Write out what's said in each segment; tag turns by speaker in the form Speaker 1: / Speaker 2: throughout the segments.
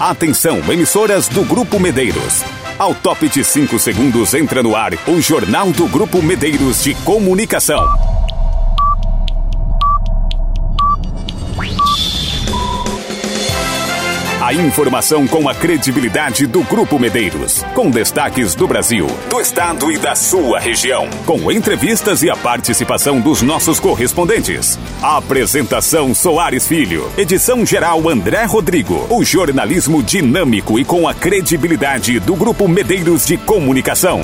Speaker 1: Atenção, emissoras do Grupo Medeiros. Ao top de 5 segundos entra no ar o Jornal do Grupo Medeiros de Comunicação. Informação com a credibilidade do Grupo Medeiros. Com destaques do Brasil, do estado e da sua região. Com entrevistas e a participação dos nossos correspondentes. Apresentação Soares Filho. Edição geral André Rodrigo. O jornalismo dinâmico e com a credibilidade do Grupo Medeiros de Comunicação.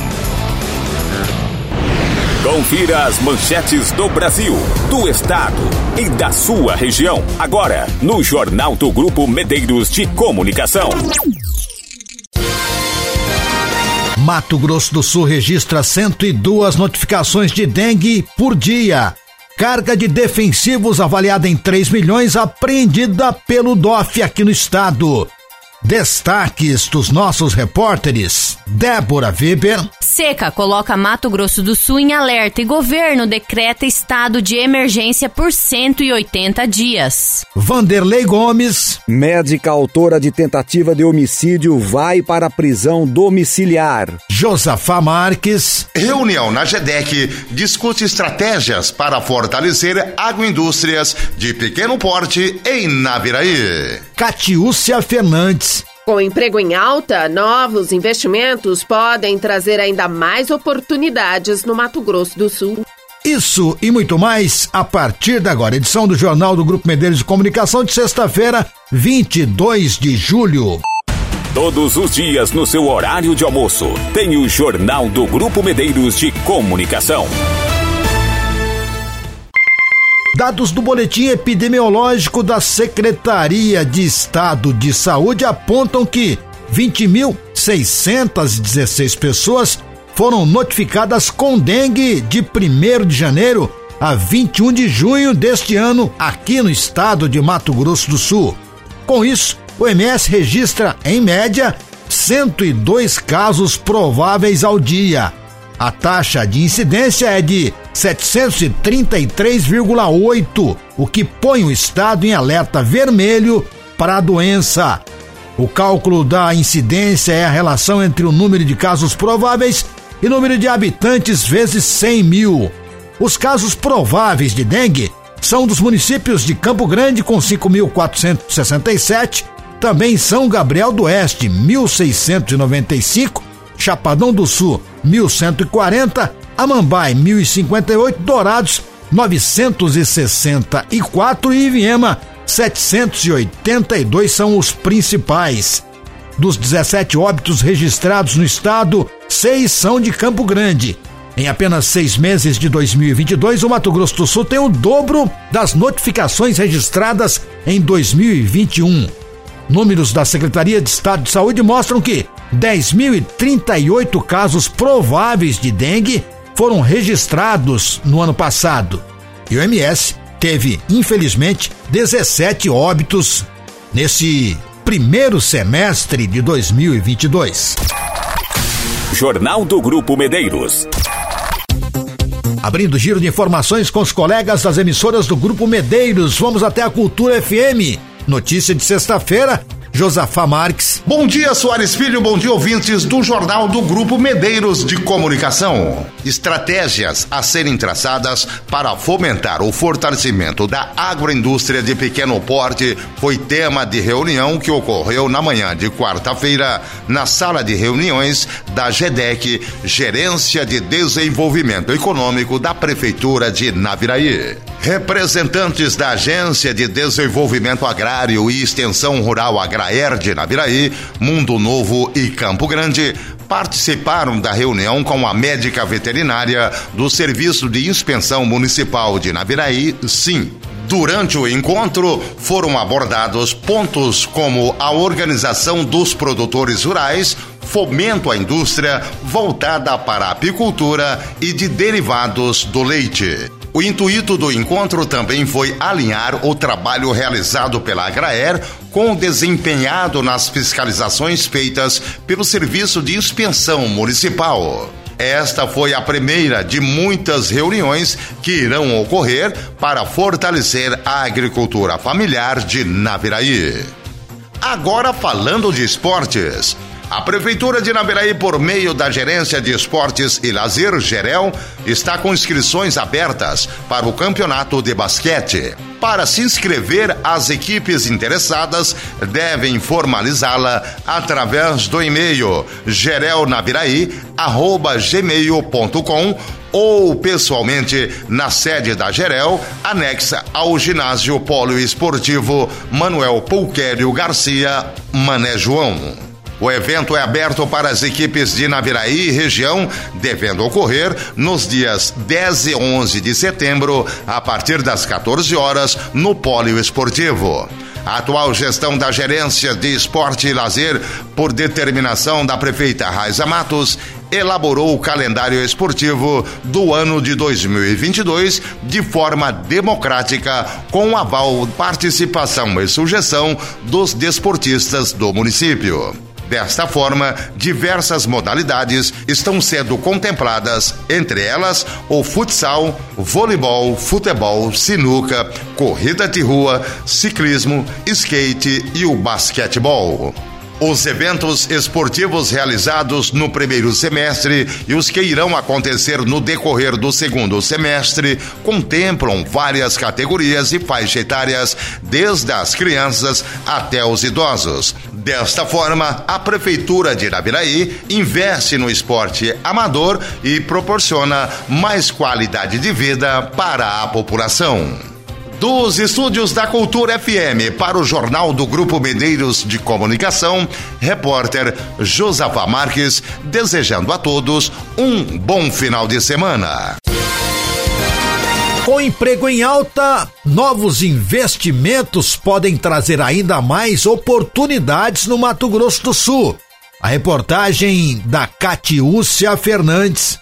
Speaker 1: Confira as manchetes do Brasil, do estado e da sua região. Agora, no Jornal do Grupo Medeiros de Comunicação.
Speaker 2: Mato Grosso do Sul registra 102 notificações de dengue por dia. Carga de defensivos avaliada em 3 milhões apreendida pelo DOF aqui no estado. Destaques dos nossos repórteres: Débora Weber.
Speaker 3: Seca coloca Mato Grosso do Sul em alerta e governo decreta estado de emergência por 180 dias.
Speaker 2: Vanderlei Gomes.
Speaker 4: Médica autora de tentativa de homicídio vai para a prisão domiciliar.
Speaker 2: Josafá Marques.
Speaker 5: Reunião na GEDEC discute estratégias para fortalecer agroindústrias de pequeno porte em Naviraí.
Speaker 2: Catiúcia Fernandes.
Speaker 6: Com emprego em alta, novos investimentos podem trazer ainda mais oportunidades no Mato Grosso do Sul.
Speaker 2: Isso e muito mais a partir da agora. Edição do Jornal do Grupo Medeiros de Comunicação de sexta-feira, 22 de julho.
Speaker 1: Todos os dias no seu horário de almoço, tem o Jornal do Grupo Medeiros de Comunicação.
Speaker 2: Dados do boletim epidemiológico da Secretaria de Estado de Saúde apontam que 20.616 pessoas foram notificadas com dengue de 1 de janeiro a 21 de junho deste ano aqui no estado de Mato Grosso do Sul. Com isso, o MS registra, em média, 102 casos prováveis ao dia. A taxa de incidência é de 733,8, o que põe o estado em alerta vermelho para a doença. O cálculo da incidência é a relação entre o número de casos prováveis e número de habitantes vezes 100 mil. Os casos prováveis de dengue são dos municípios de Campo Grande, com 5.467, também São Gabriel do Oeste, 1.695, Chapadão do Sul, 1140, Amambai 1058, Dourados 964 e Viema 782 são os principais. Dos 17 óbitos registrados no estado, seis são de Campo Grande. Em apenas seis meses de 2022, o Mato Grosso do Sul tem o dobro das notificações registradas em 2021. Números da Secretaria de Estado de Saúde mostram que 10.038 casos prováveis de dengue foram registrados no ano passado. E o MS teve, infelizmente, 17 óbitos nesse primeiro semestre de 2022.
Speaker 1: Jornal do Grupo Medeiros.
Speaker 2: Abrindo giro de informações com os colegas das emissoras do Grupo Medeiros, vamos até a Cultura FM. Notícia de sexta-feira, Josafá Marques.
Speaker 5: Bom dia, Soares Filho, bom dia, ouvintes do Jornal do Grupo Medeiros de Comunicação. Estratégias a serem traçadas para fomentar o fortalecimento da agroindústria de pequeno porte foi tema de reunião que ocorreu na manhã de quarta-feira na sala de reuniões da GEDEC, Gerência de Desenvolvimento Econômico da Prefeitura de Naviraí. Representantes da Agência de Desenvolvimento Agrário e Extensão Rural Agraer de Naviraí, Mundo Novo e Campo Grande participaram da reunião com a médica veterinária do Serviço de Inspeção Municipal de Naviraí, SIM. Durante o encontro, foram abordados pontos como a organização dos produtores rurais, fomento à indústria voltada para a apicultura e de derivados do leite. O intuito do encontro também foi alinhar o trabalho realizado pela Agraer com o desempenhado nas fiscalizações feitas pelo Serviço de Inspeção Municipal. Esta foi a primeira de muitas reuniões que irão ocorrer para fortalecer a agricultura familiar de Naviraí. Agora falando de esportes. A Prefeitura de Naviraí, por meio da Gerência de Esportes e Lazer Gerel, está com inscrições abertas para o Campeonato de Basquete. Para se inscrever, as equipes interessadas devem formalizá-la através do e-mail gerelnaviraí@gmail.com ou pessoalmente na sede da Gerel, anexa ao ginásio poliesportivo Manuel Pulquério Garcia, Mané João. O evento é aberto para as equipes de Naviraí e região, devendo ocorrer nos dias 10 e 11 de setembro, a partir das 14 horas, no Pólio Esportivo. A atual gestão da Gerência de Esporte e Lazer, por determinação da prefeita Raiza Matos, elaborou o calendário esportivo do ano de 2022 de forma democrática, com aval, participação e sugestão dos desportistas do município. Desta forma, diversas modalidades estão sendo contempladas, entre elas o futsal, voleibol, futebol, sinuca, corrida de rua, ciclismo, skate e o basquetebol. Os eventos esportivos realizados no primeiro semestre e os que irão acontecer no decorrer do segundo semestre contemplam várias categorias e faixas etárias, desde as crianças até os idosos. Desta forma, a Prefeitura de Irabiraí investe no esporte amador e proporciona mais qualidade de vida para a população. Dos estúdios da Cultura FM para o Jornal do Grupo Medeiros de Comunicação, repórter Josafá Marques, desejando a todos um bom final de semana.
Speaker 2: Com emprego em alta, novos investimentos podem trazer ainda mais oportunidades no Mato Grosso do Sul. A reportagem da Catiúcia Fernandes.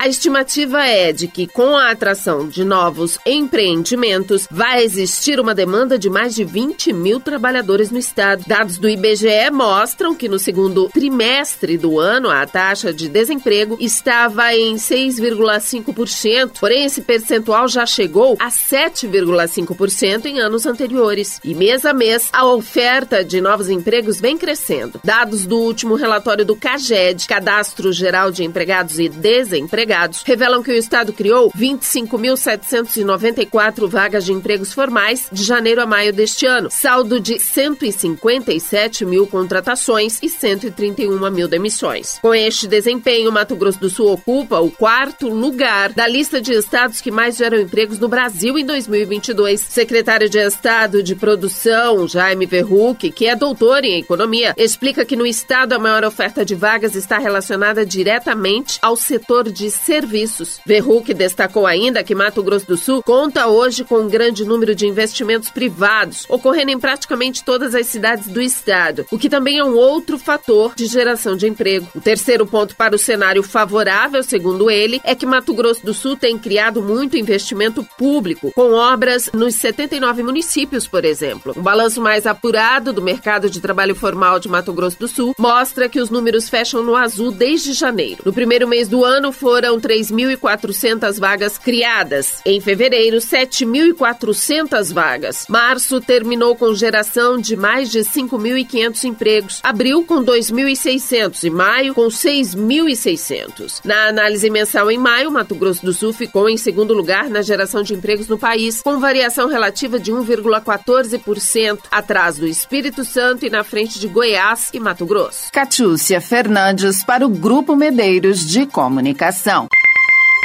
Speaker 6: A estimativa é de que, com a atração de novos empreendimentos, vai existir uma demanda de mais de 20 mil trabalhadores no estado. Dados do IBGE mostram que no segundo trimestre do ano, a taxa de desemprego estava em 6,5%, porém esse percentual já chegou a 7,5% em anos anteriores. E mês a mês, a oferta de novos empregos vem crescendo. Dados do último relatório do CAGED, Cadastro Geral de Empregados e Desempregados, empregados revelam que o Estado criou 25.794 vagas de empregos formais de janeiro a maio deste ano, saldo de 157 mil contratações e 131 mil demissões. Com este desempenho, Mato Grosso do Sul ocupa o quarto lugar da lista de estados que mais geram empregos no Brasil em 2022. Secretário de Estado de Produção, Jaime Verruc, que é doutor em economia, explica que no estado a maior oferta de vagas está relacionada diretamente ao setor de serviços. Verruc destacou ainda que Mato Grosso do Sul conta hoje com um grande número de investimentos privados, ocorrendo em praticamente todas as cidades do estado, o que também é um outro fator de geração de emprego. O terceiro ponto para o cenário favorável, segundo ele, é que Mato Grosso do Sul tem criado muito investimento público, com obras nos 79 municípios, por exemplo. Um balanço mais apurado do mercado de trabalho formal de Mato Grosso do Sul mostra que os números fecham no azul desde janeiro. No primeiro mês do ano foram foram 3.400 vagas criadas. Em fevereiro, 7.400 vagas. Março terminou com geração de mais de 5.500 empregos. Abril com 2.600 e maio com 6.600. Na análise mensal em maio, Mato Grosso do Sul ficou em segundo lugar na geração de empregos no país, com variação relativa de 1,14%, atrás do Espírito Santo e na frente de Goiás e Mato Grosso.
Speaker 7: Catiúcia Fernandes para o Grupo Medeiros de Comunicação.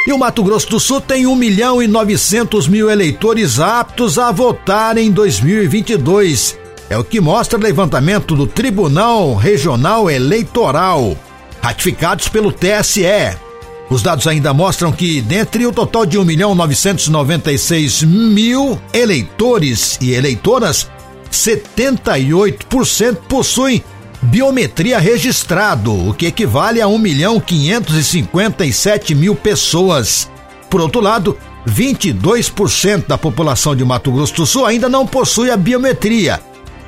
Speaker 2: E o Mato Grosso do Sul tem 1 milhão e 900 mil eleitores aptos a votar em 2022. É o que mostra o levantamento do Tribunal Regional Eleitoral, ratificados pelo TSE. Os dados ainda mostram que, dentre o total de 1 milhão 996 mil eleitores e eleitoras, 78% possuem biometria registrado, o que equivale a 1 milhão 557 mil pessoas. Por outro lado, 22% da população de Mato Grosso do Sul ainda não possui a biometria,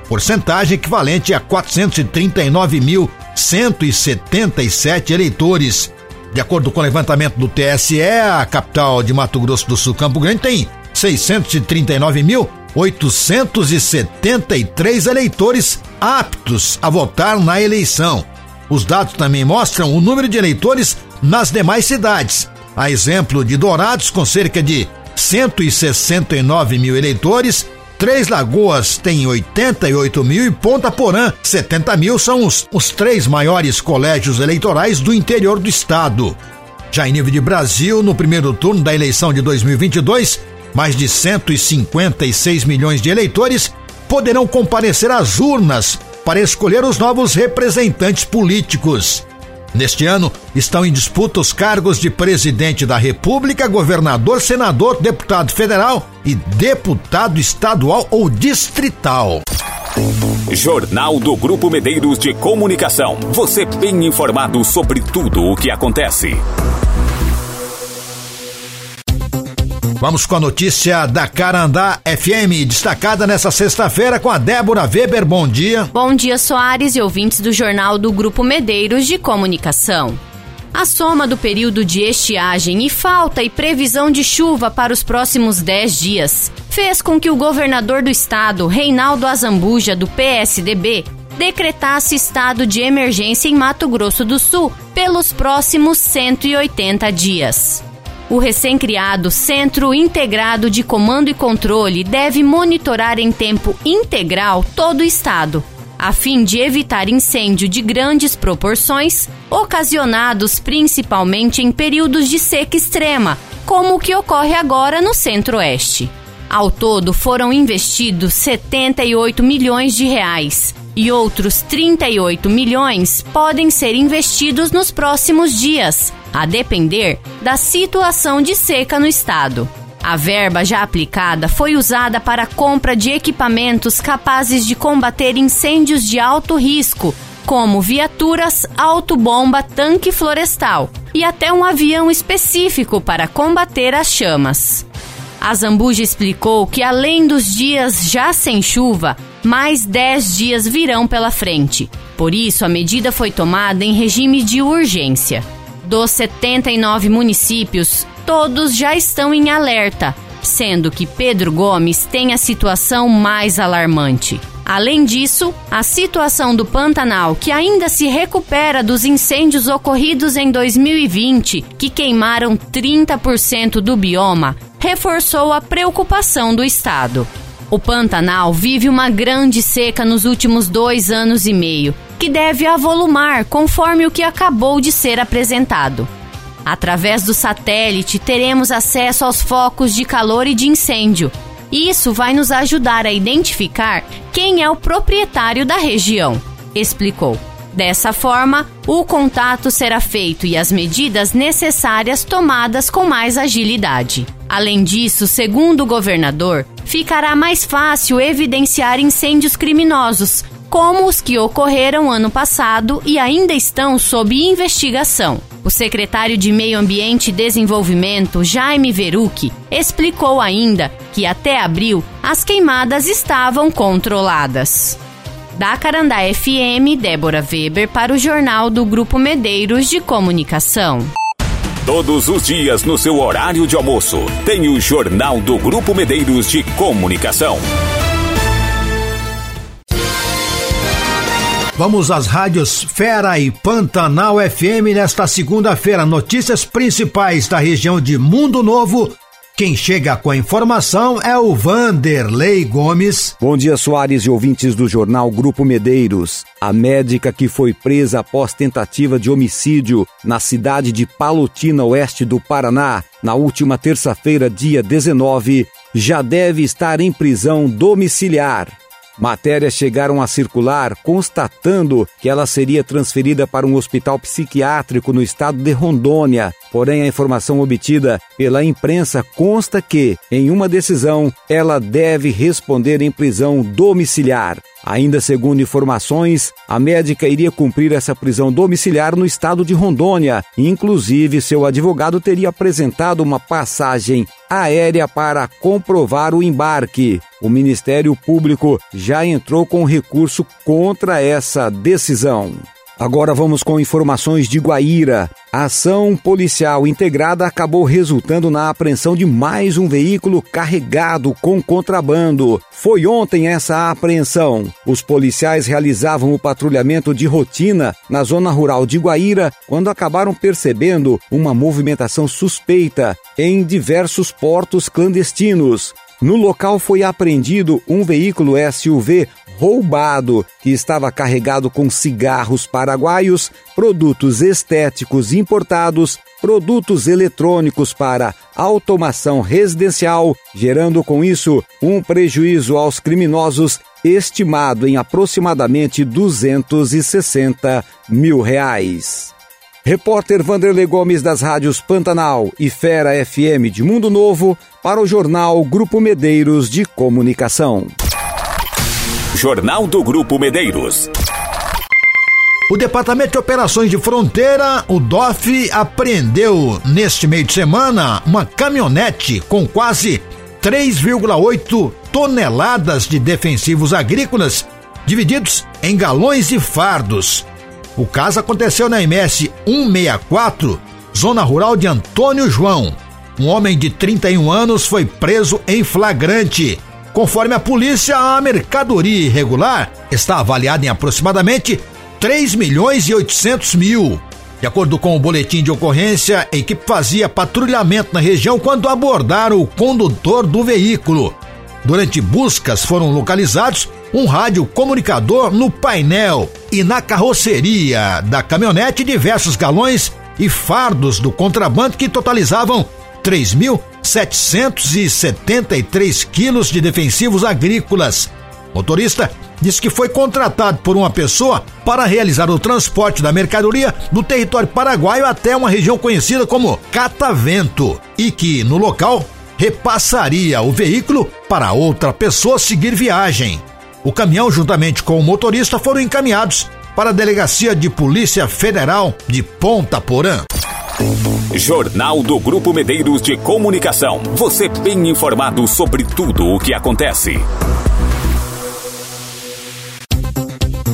Speaker 2: porcentagem equivalente a 439.177 eleitores. De acordo com o levantamento do TSE, a capital de Mato Grosso do Sul, Campo Grande, tem 639 mil 873 eleitores aptos a votar na eleição. Os dados também mostram o número de eleitores nas demais cidades. A exemplo de Dourados, com cerca de 169 mil eleitores, Três Lagoas tem 88 mil e Ponta Porã 70 mil são os, os três maiores colégios eleitorais do interior do estado. Já em nível de Brasil, no primeiro turno da eleição de 2022, mais de 156 milhões de eleitores poderão comparecer às urnas para escolher os novos representantes políticos. Neste ano, estão em disputa os cargos de presidente da República, governador, senador, deputado federal e deputado estadual ou distrital.
Speaker 1: Jornal do Grupo Medeiros de Comunicação. Você bem informado sobre tudo o que acontece.
Speaker 2: Vamos com a notícia da Carandá FM, destacada nessa sexta-feira com a Débora Weber. Bom dia.
Speaker 3: Bom dia, Soares e ouvintes do Jornal do Grupo Medeiros de Comunicação. A soma do período de estiagem e falta e previsão de chuva para os próximos 10 dias fez com que o governador do estado, Reinaldo Azambuja, do PSDB, decretasse estado de emergência em Mato Grosso do Sul pelos próximos 180 dias. O recém-criado Centro Integrado de Comando e Controle deve monitorar em tempo integral todo o estado, a fim de evitar incêndio de grandes proporções, ocasionados principalmente em períodos de seca extrema, como o que ocorre agora no Centro-Oeste. Ao todo, foram investidos 78 milhões de reais e outros 38 milhões podem ser investidos nos próximos dias, a depender da situação de seca no estado. A verba já aplicada foi usada para a compra de equipamentos capazes de combater incêndios de alto risco, como viaturas, autobomba, tanque florestal e até um avião específico para combater as chamas. A Zambuja explicou que, além dos dias já sem chuva, mais 10 dias virão pela frente. Por isso, a medida foi tomada em regime de urgência. Dos 79 municípios, todos já estão em alerta, sendo que Pedro Gomes tem a situação mais alarmante. Além disso, a situação do Pantanal, que ainda se recupera dos incêndios ocorridos em 2020, que queimaram 30% do bioma, reforçou a preocupação do Estado. O Pantanal vive uma grande seca nos últimos dois anos e meio, que deve avolumar conforme o que acabou de ser apresentado. Através do satélite, teremos acesso aos focos de calor e de incêndio. Isso vai nos ajudar a identificar quem é o proprietário da região, explicou. Dessa forma, o contato será feito e as medidas necessárias tomadas com mais agilidade. Além disso, segundo o governador, ficará mais fácil evidenciar incêndios criminosos, como os que ocorreram ano passado e ainda estão sob investigação. O secretário de Meio Ambiente e Desenvolvimento, Jaime Verucchi, explicou ainda que até abril as queimadas estavam controladas. Da Carandá FM, Débora Weber para o Jornal do Grupo Medeiros de Comunicação.
Speaker 1: Todos os dias no seu horário de almoço, tem o Jornal do Grupo Medeiros de Comunicação.
Speaker 2: Vamos às rádios Fera e Pantanal FM nesta segunda-feira. Notícias principais da região de Mundo Novo quem chega com a informação é o Vanderlei Gomes.
Speaker 4: Bom dia, Soares e ouvintes do jornal Grupo Medeiros. A médica que foi presa após tentativa de homicídio na cidade de Palotina, oeste do Paraná, na última terça-feira, dia 19, já deve estar em prisão domiciliar. Matérias chegaram a circular constatando que ela seria transferida para um hospital psiquiátrico no estado de Rondônia. Porém, a informação obtida pela imprensa consta que, em uma decisão, ela deve responder em prisão domiciliar. Ainda segundo informações, a médica iria cumprir essa prisão domiciliar no estado de Rondônia. Inclusive, seu advogado teria apresentado uma passagem aérea para comprovar o embarque. O Ministério Público já entrou com recurso contra essa decisão. Agora vamos com informações de Guaíra. A ação policial integrada acabou resultando na apreensão de mais um veículo carregado com contrabando. Foi ontem essa apreensão. Os policiais realizavam o patrulhamento de rotina na zona rural de Guaíra quando acabaram percebendo uma movimentação suspeita em diversos portos clandestinos. No local foi apreendido um veículo SUV roubado, que estava carregado com cigarros paraguaios, produtos estéticos importados, produtos eletrônicos para automação residencial, gerando com isso um prejuízo aos criminosos estimado em aproximadamente 260 mil reais. Repórter Vanderlei Gomes das rádios Pantanal e Fera FM de Mundo Novo para o jornal Grupo Medeiros de Comunicação.
Speaker 1: Jornal do Grupo Medeiros.
Speaker 2: O Departamento de Operações de Fronteira, o DOF, apreendeu neste meio de semana uma caminhonete com quase 3,8 toneladas de defensivos agrícolas divididos em galões e fardos. O caso aconteceu na MS 164, zona rural de Antônio João. Um homem de 31 anos foi preso em flagrante. Conforme a polícia, a mercadoria irregular está avaliada em aproximadamente 3 milhões e 800 mil. De acordo com o boletim de ocorrência, a equipe fazia patrulhamento na região quando abordaram o condutor do veículo. Durante buscas foram localizados um rádio comunicador no painel e na carroceria da caminhonete diversos galões e fardos do contrabando que totalizavam 3.773 quilos de defensivos agrícolas. O motorista disse que foi contratado por uma pessoa para realizar o transporte da mercadoria do território paraguaio até uma região conhecida como Catavento e que, no local, repassaria o veículo para outra pessoa seguir viagem. O caminhão, juntamente com o motorista, foram encaminhados para a Delegacia de Polícia Federal de Ponta Porã.
Speaker 1: Jornal do Grupo Medeiros de Comunicação. Você bem informado sobre tudo o que acontece.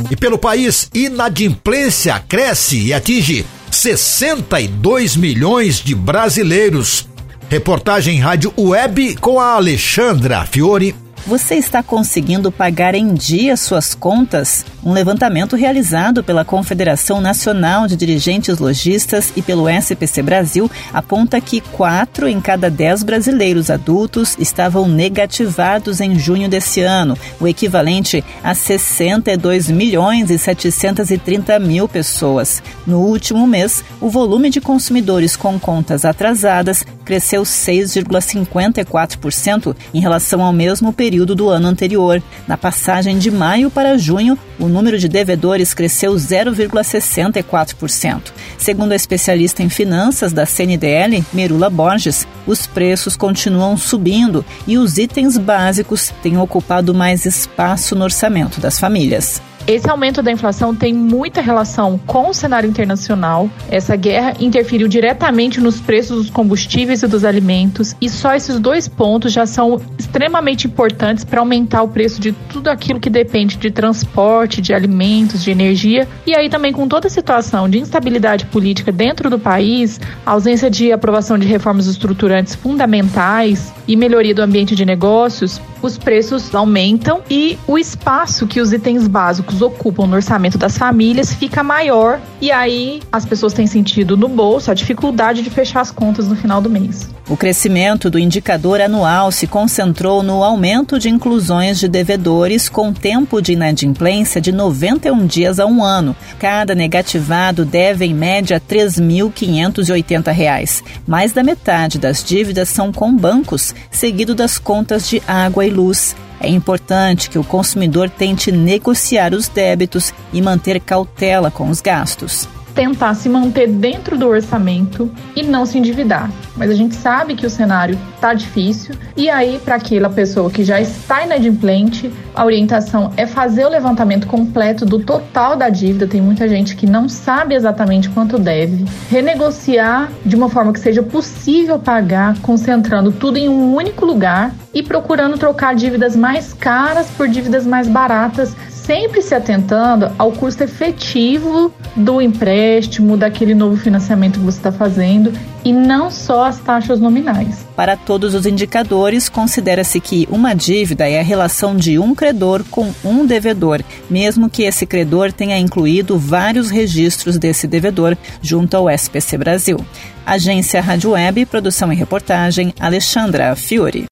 Speaker 2: E pelo país, inadimplência cresce e atinge 62 milhões de brasileiros. Reportagem Rádio Web com a Alexandra Fiore
Speaker 8: você está conseguindo pagar em dia suas contas? Um levantamento realizado pela Confederação Nacional de Dirigentes Logistas e pelo SPC Brasil aponta que quatro em cada dez brasileiros adultos estavam negativados em junho desse ano, o equivalente a 62 milhões e 730 mil pessoas. No último mês, o volume de consumidores com contas atrasadas cresceu 6,54% em relação ao mesmo período do ano anterior. Na passagem de maio para junho, o número de devedores cresceu 0,64%. Segundo a especialista em finanças da CNDL, Merula Borges, os preços continuam subindo e os itens básicos têm ocupado mais espaço no orçamento das famílias.
Speaker 9: Esse aumento da inflação tem muita relação com o cenário internacional. Essa guerra interferiu diretamente nos preços dos combustíveis e dos alimentos, e só esses dois pontos já são extremamente importantes para aumentar o preço de tudo aquilo que depende de transporte, de alimentos, de energia. E aí também com toda a situação de instabilidade política dentro do país, ausência de aprovação de reformas estruturantes fundamentais e melhoria do ambiente de negócios, os preços aumentam e o espaço que os itens básicos ocupam no orçamento das famílias fica maior e aí as pessoas têm sentido no bolso a dificuldade de fechar as contas no final do mês.
Speaker 8: O crescimento do indicador anual se concentrou no aumento de inclusões de devedores com tempo de inadimplência de 91 dias a um ano. Cada negativado deve, em média, R$ 3.580. Mais da metade das dívidas são com bancos, seguido das contas de água e luz. É importante que o consumidor tente negociar os débitos e manter cautela com os gastos
Speaker 9: tentar se manter dentro do orçamento e não se endividar. Mas a gente sabe que o cenário tá difícil e aí para aquela pessoa que já está inadimplente, a orientação é fazer o levantamento completo do total da dívida. Tem muita gente que não sabe exatamente quanto deve, renegociar de uma forma que seja possível pagar, concentrando tudo em um único lugar e procurando trocar dívidas mais caras por dívidas mais baratas sempre se atentando ao custo efetivo do empréstimo, daquele novo financiamento que você está fazendo e não só as taxas nominais.
Speaker 8: Para todos os indicadores, considera-se que uma dívida é a relação de um credor com um devedor, mesmo que esse credor tenha incluído vários registros desse devedor junto ao SPC Brasil. Agência Rádio Web, produção e reportagem, Alexandra Fiore.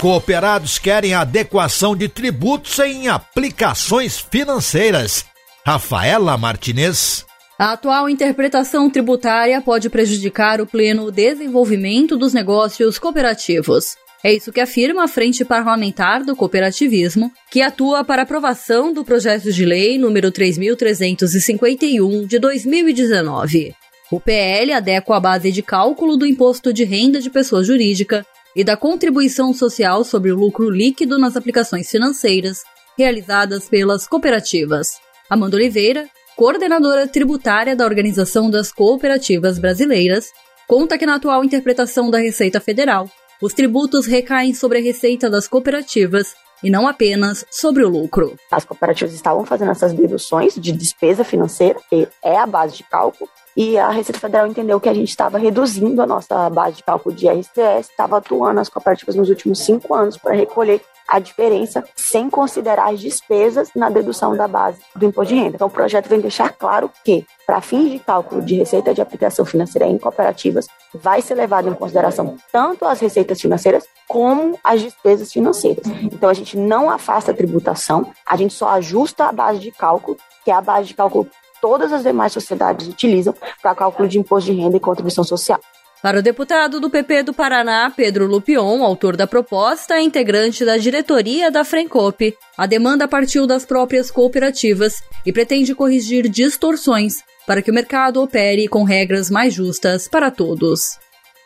Speaker 2: Cooperados querem adequação de tributos em aplicações financeiras. Rafaela Martinez.
Speaker 10: A atual interpretação tributária pode prejudicar o pleno desenvolvimento dos negócios cooperativos. É isso que afirma a Frente Parlamentar do Cooperativismo, que atua para aprovação do projeto de lei número 3351 de 2019. O PL adequa a base de cálculo do imposto de renda de pessoa jurídica e da contribuição social sobre o lucro líquido nas aplicações financeiras realizadas pelas cooperativas. Amanda Oliveira, coordenadora tributária da Organização das Cooperativas Brasileiras, conta que na atual interpretação da Receita Federal, os tributos recaem sobre a receita das cooperativas e não apenas sobre o lucro.
Speaker 11: As cooperativas estavam fazendo essas deduções de despesa financeira, que é a base de cálculo, e a Receita Federal entendeu que a gente estava reduzindo a nossa base de cálculo de IRCS, estava atuando as cooperativas nos últimos cinco anos para recolher a diferença sem considerar as despesas na dedução da base do imposto de renda. Então, o projeto vem deixar claro que, para fins de cálculo de receita de aplicação financeira em cooperativas, vai ser levado em consideração tanto as receitas financeiras como as despesas financeiras. Então, a gente não afasta a tributação, a gente só ajusta a base de cálculo, que é a base de cálculo que todas as demais sociedades utilizam para cálculo de imposto de renda e contribuição social.
Speaker 10: Para o deputado do PP do Paraná, Pedro Lupion, autor da proposta e integrante da diretoria da Frencope, a demanda partiu das próprias cooperativas e pretende corrigir distorções para que o mercado opere com regras mais justas para todos.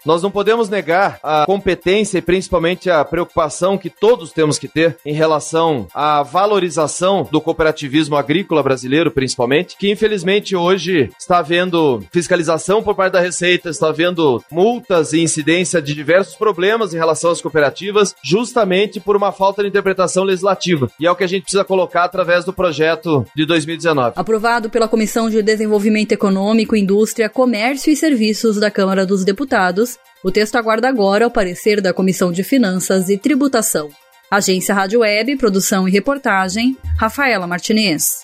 Speaker 12: Nós não podemos negar a competência e principalmente a preocupação que todos temos que ter em relação à valorização do cooperativismo agrícola brasileiro, principalmente, que infelizmente hoje está havendo fiscalização por parte da Receita, está havendo multas e incidência de diversos problemas em relação às cooperativas, justamente por uma falta de interpretação legislativa. E é o que a gente precisa colocar através do projeto de 2019.
Speaker 10: Aprovado pela Comissão de Desenvolvimento Econômico, Indústria, Comércio e Serviços da Câmara dos Deputados, o texto aguarda agora o parecer da Comissão de Finanças e Tributação. Agência Rádio Web, produção e reportagem, Rafaela Martinez.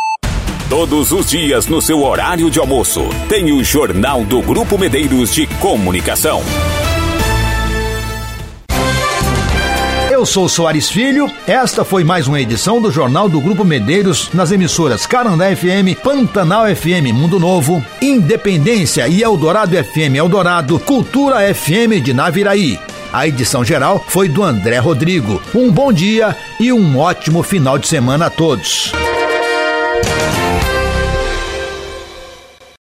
Speaker 1: Todos os dias no seu horário de almoço, tem o Jornal do Grupo Medeiros de Comunicação.
Speaker 2: Eu sou Soares Filho. Esta foi mais uma edição do Jornal do Grupo Medeiros nas emissoras Carandá FM, Pantanal FM Mundo Novo, Independência e Eldorado FM Eldorado, Cultura FM de Naviraí. A edição geral foi do André Rodrigo. Um bom dia e um ótimo final de semana a todos.